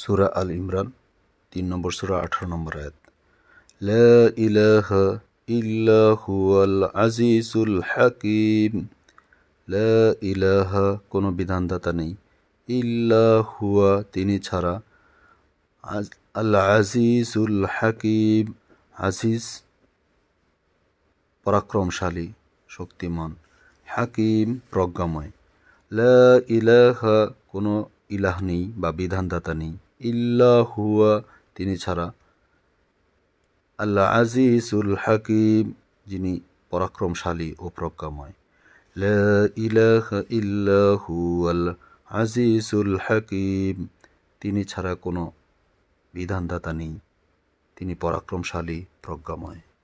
সুরা আল ইমরান, তিন নম্বর সুরা, আঠারো নম্বর আয়াত। লা ইলাহা ইল্লা হুয়াল আজিজুল হাকিম। লা ইলাহা, কোনো বিধানদাতা নেই। ইল্লা হুয়া তিনি ছাড়া আল আজিজুল হাকিম। আজিজ পরাক্রমশালী, শক্তিমান, হাকিম, প্রজ্ঞাময়। লা ইলাহা, কোনো ইলাহ নেই বা বিধানদাতা নেই। ইল্লা হুয়া, তিনি ছাড়া। আল্লাহ আজিজুল হাকিম, যিনি পরাক্রমশালী ও প্রজ্ঞাময়। লা ইলাহা ইল্লা হুয়াল আজিজুল হাকিম, তিনি ছাড়া কোনো বিধানদাতা নেই। তিনি পরাক্রমশালী, প্রজ্ঞাময়।